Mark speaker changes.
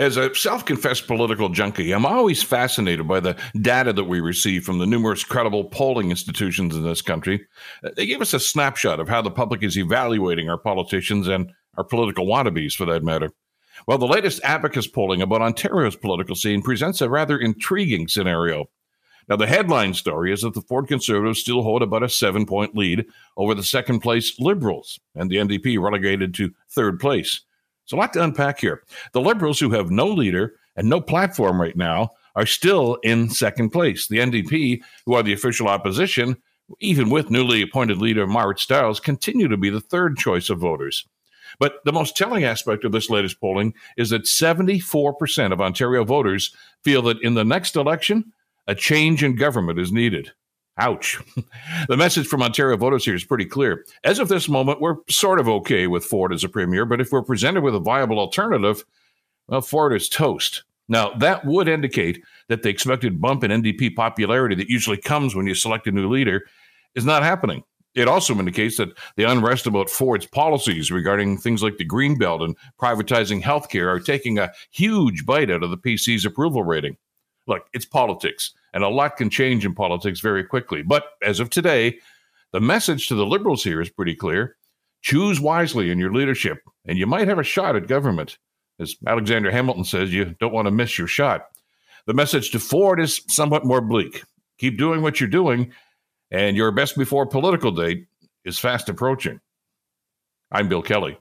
Speaker 1: As a self confessed political junkie, I'm always fascinated by the data that we receive from the numerous credible polling institutions in this country. They give us a snapshot of how the public is evaluating our politicians and our political wannabes, for that matter. Well, the latest Abacus polling about Ontario's political scene presents a rather intriguing scenario. Now, the headline story is that the Ford Conservatives still hold about a seven point lead over the second place Liberals, and the NDP relegated to third place. It's a lot to unpack here. The Liberals, who have no leader and no platform right now, are still in second place. The NDP, who are the official opposition, even with newly appointed leader Marit Stiles, continue to be the third choice of voters. But the most telling aspect of this latest polling is that 74% of Ontario voters feel that in the next election, a change in government is needed. Ouch. the message from Ontario voters here is pretty clear. As of this moment, we're sort of okay with Ford as a premier, but if we're presented with a viable alternative, well, Ford is toast. Now, that would indicate that the expected bump in NDP popularity that usually comes when you select a new leader is not happening. It also indicates that the unrest about Ford's policies regarding things like the Greenbelt and privatizing healthcare are taking a huge bite out of the PC's approval rating. Look, it's politics, and a lot can change in politics very quickly. But as of today, the message to the Liberals here is pretty clear choose wisely in your leadership, and you might have a shot at government. As Alexander Hamilton says, you don't want to miss your shot. The message to Ford is somewhat more bleak. Keep doing what you're doing, and your best before political date is fast approaching. I'm Bill Kelly.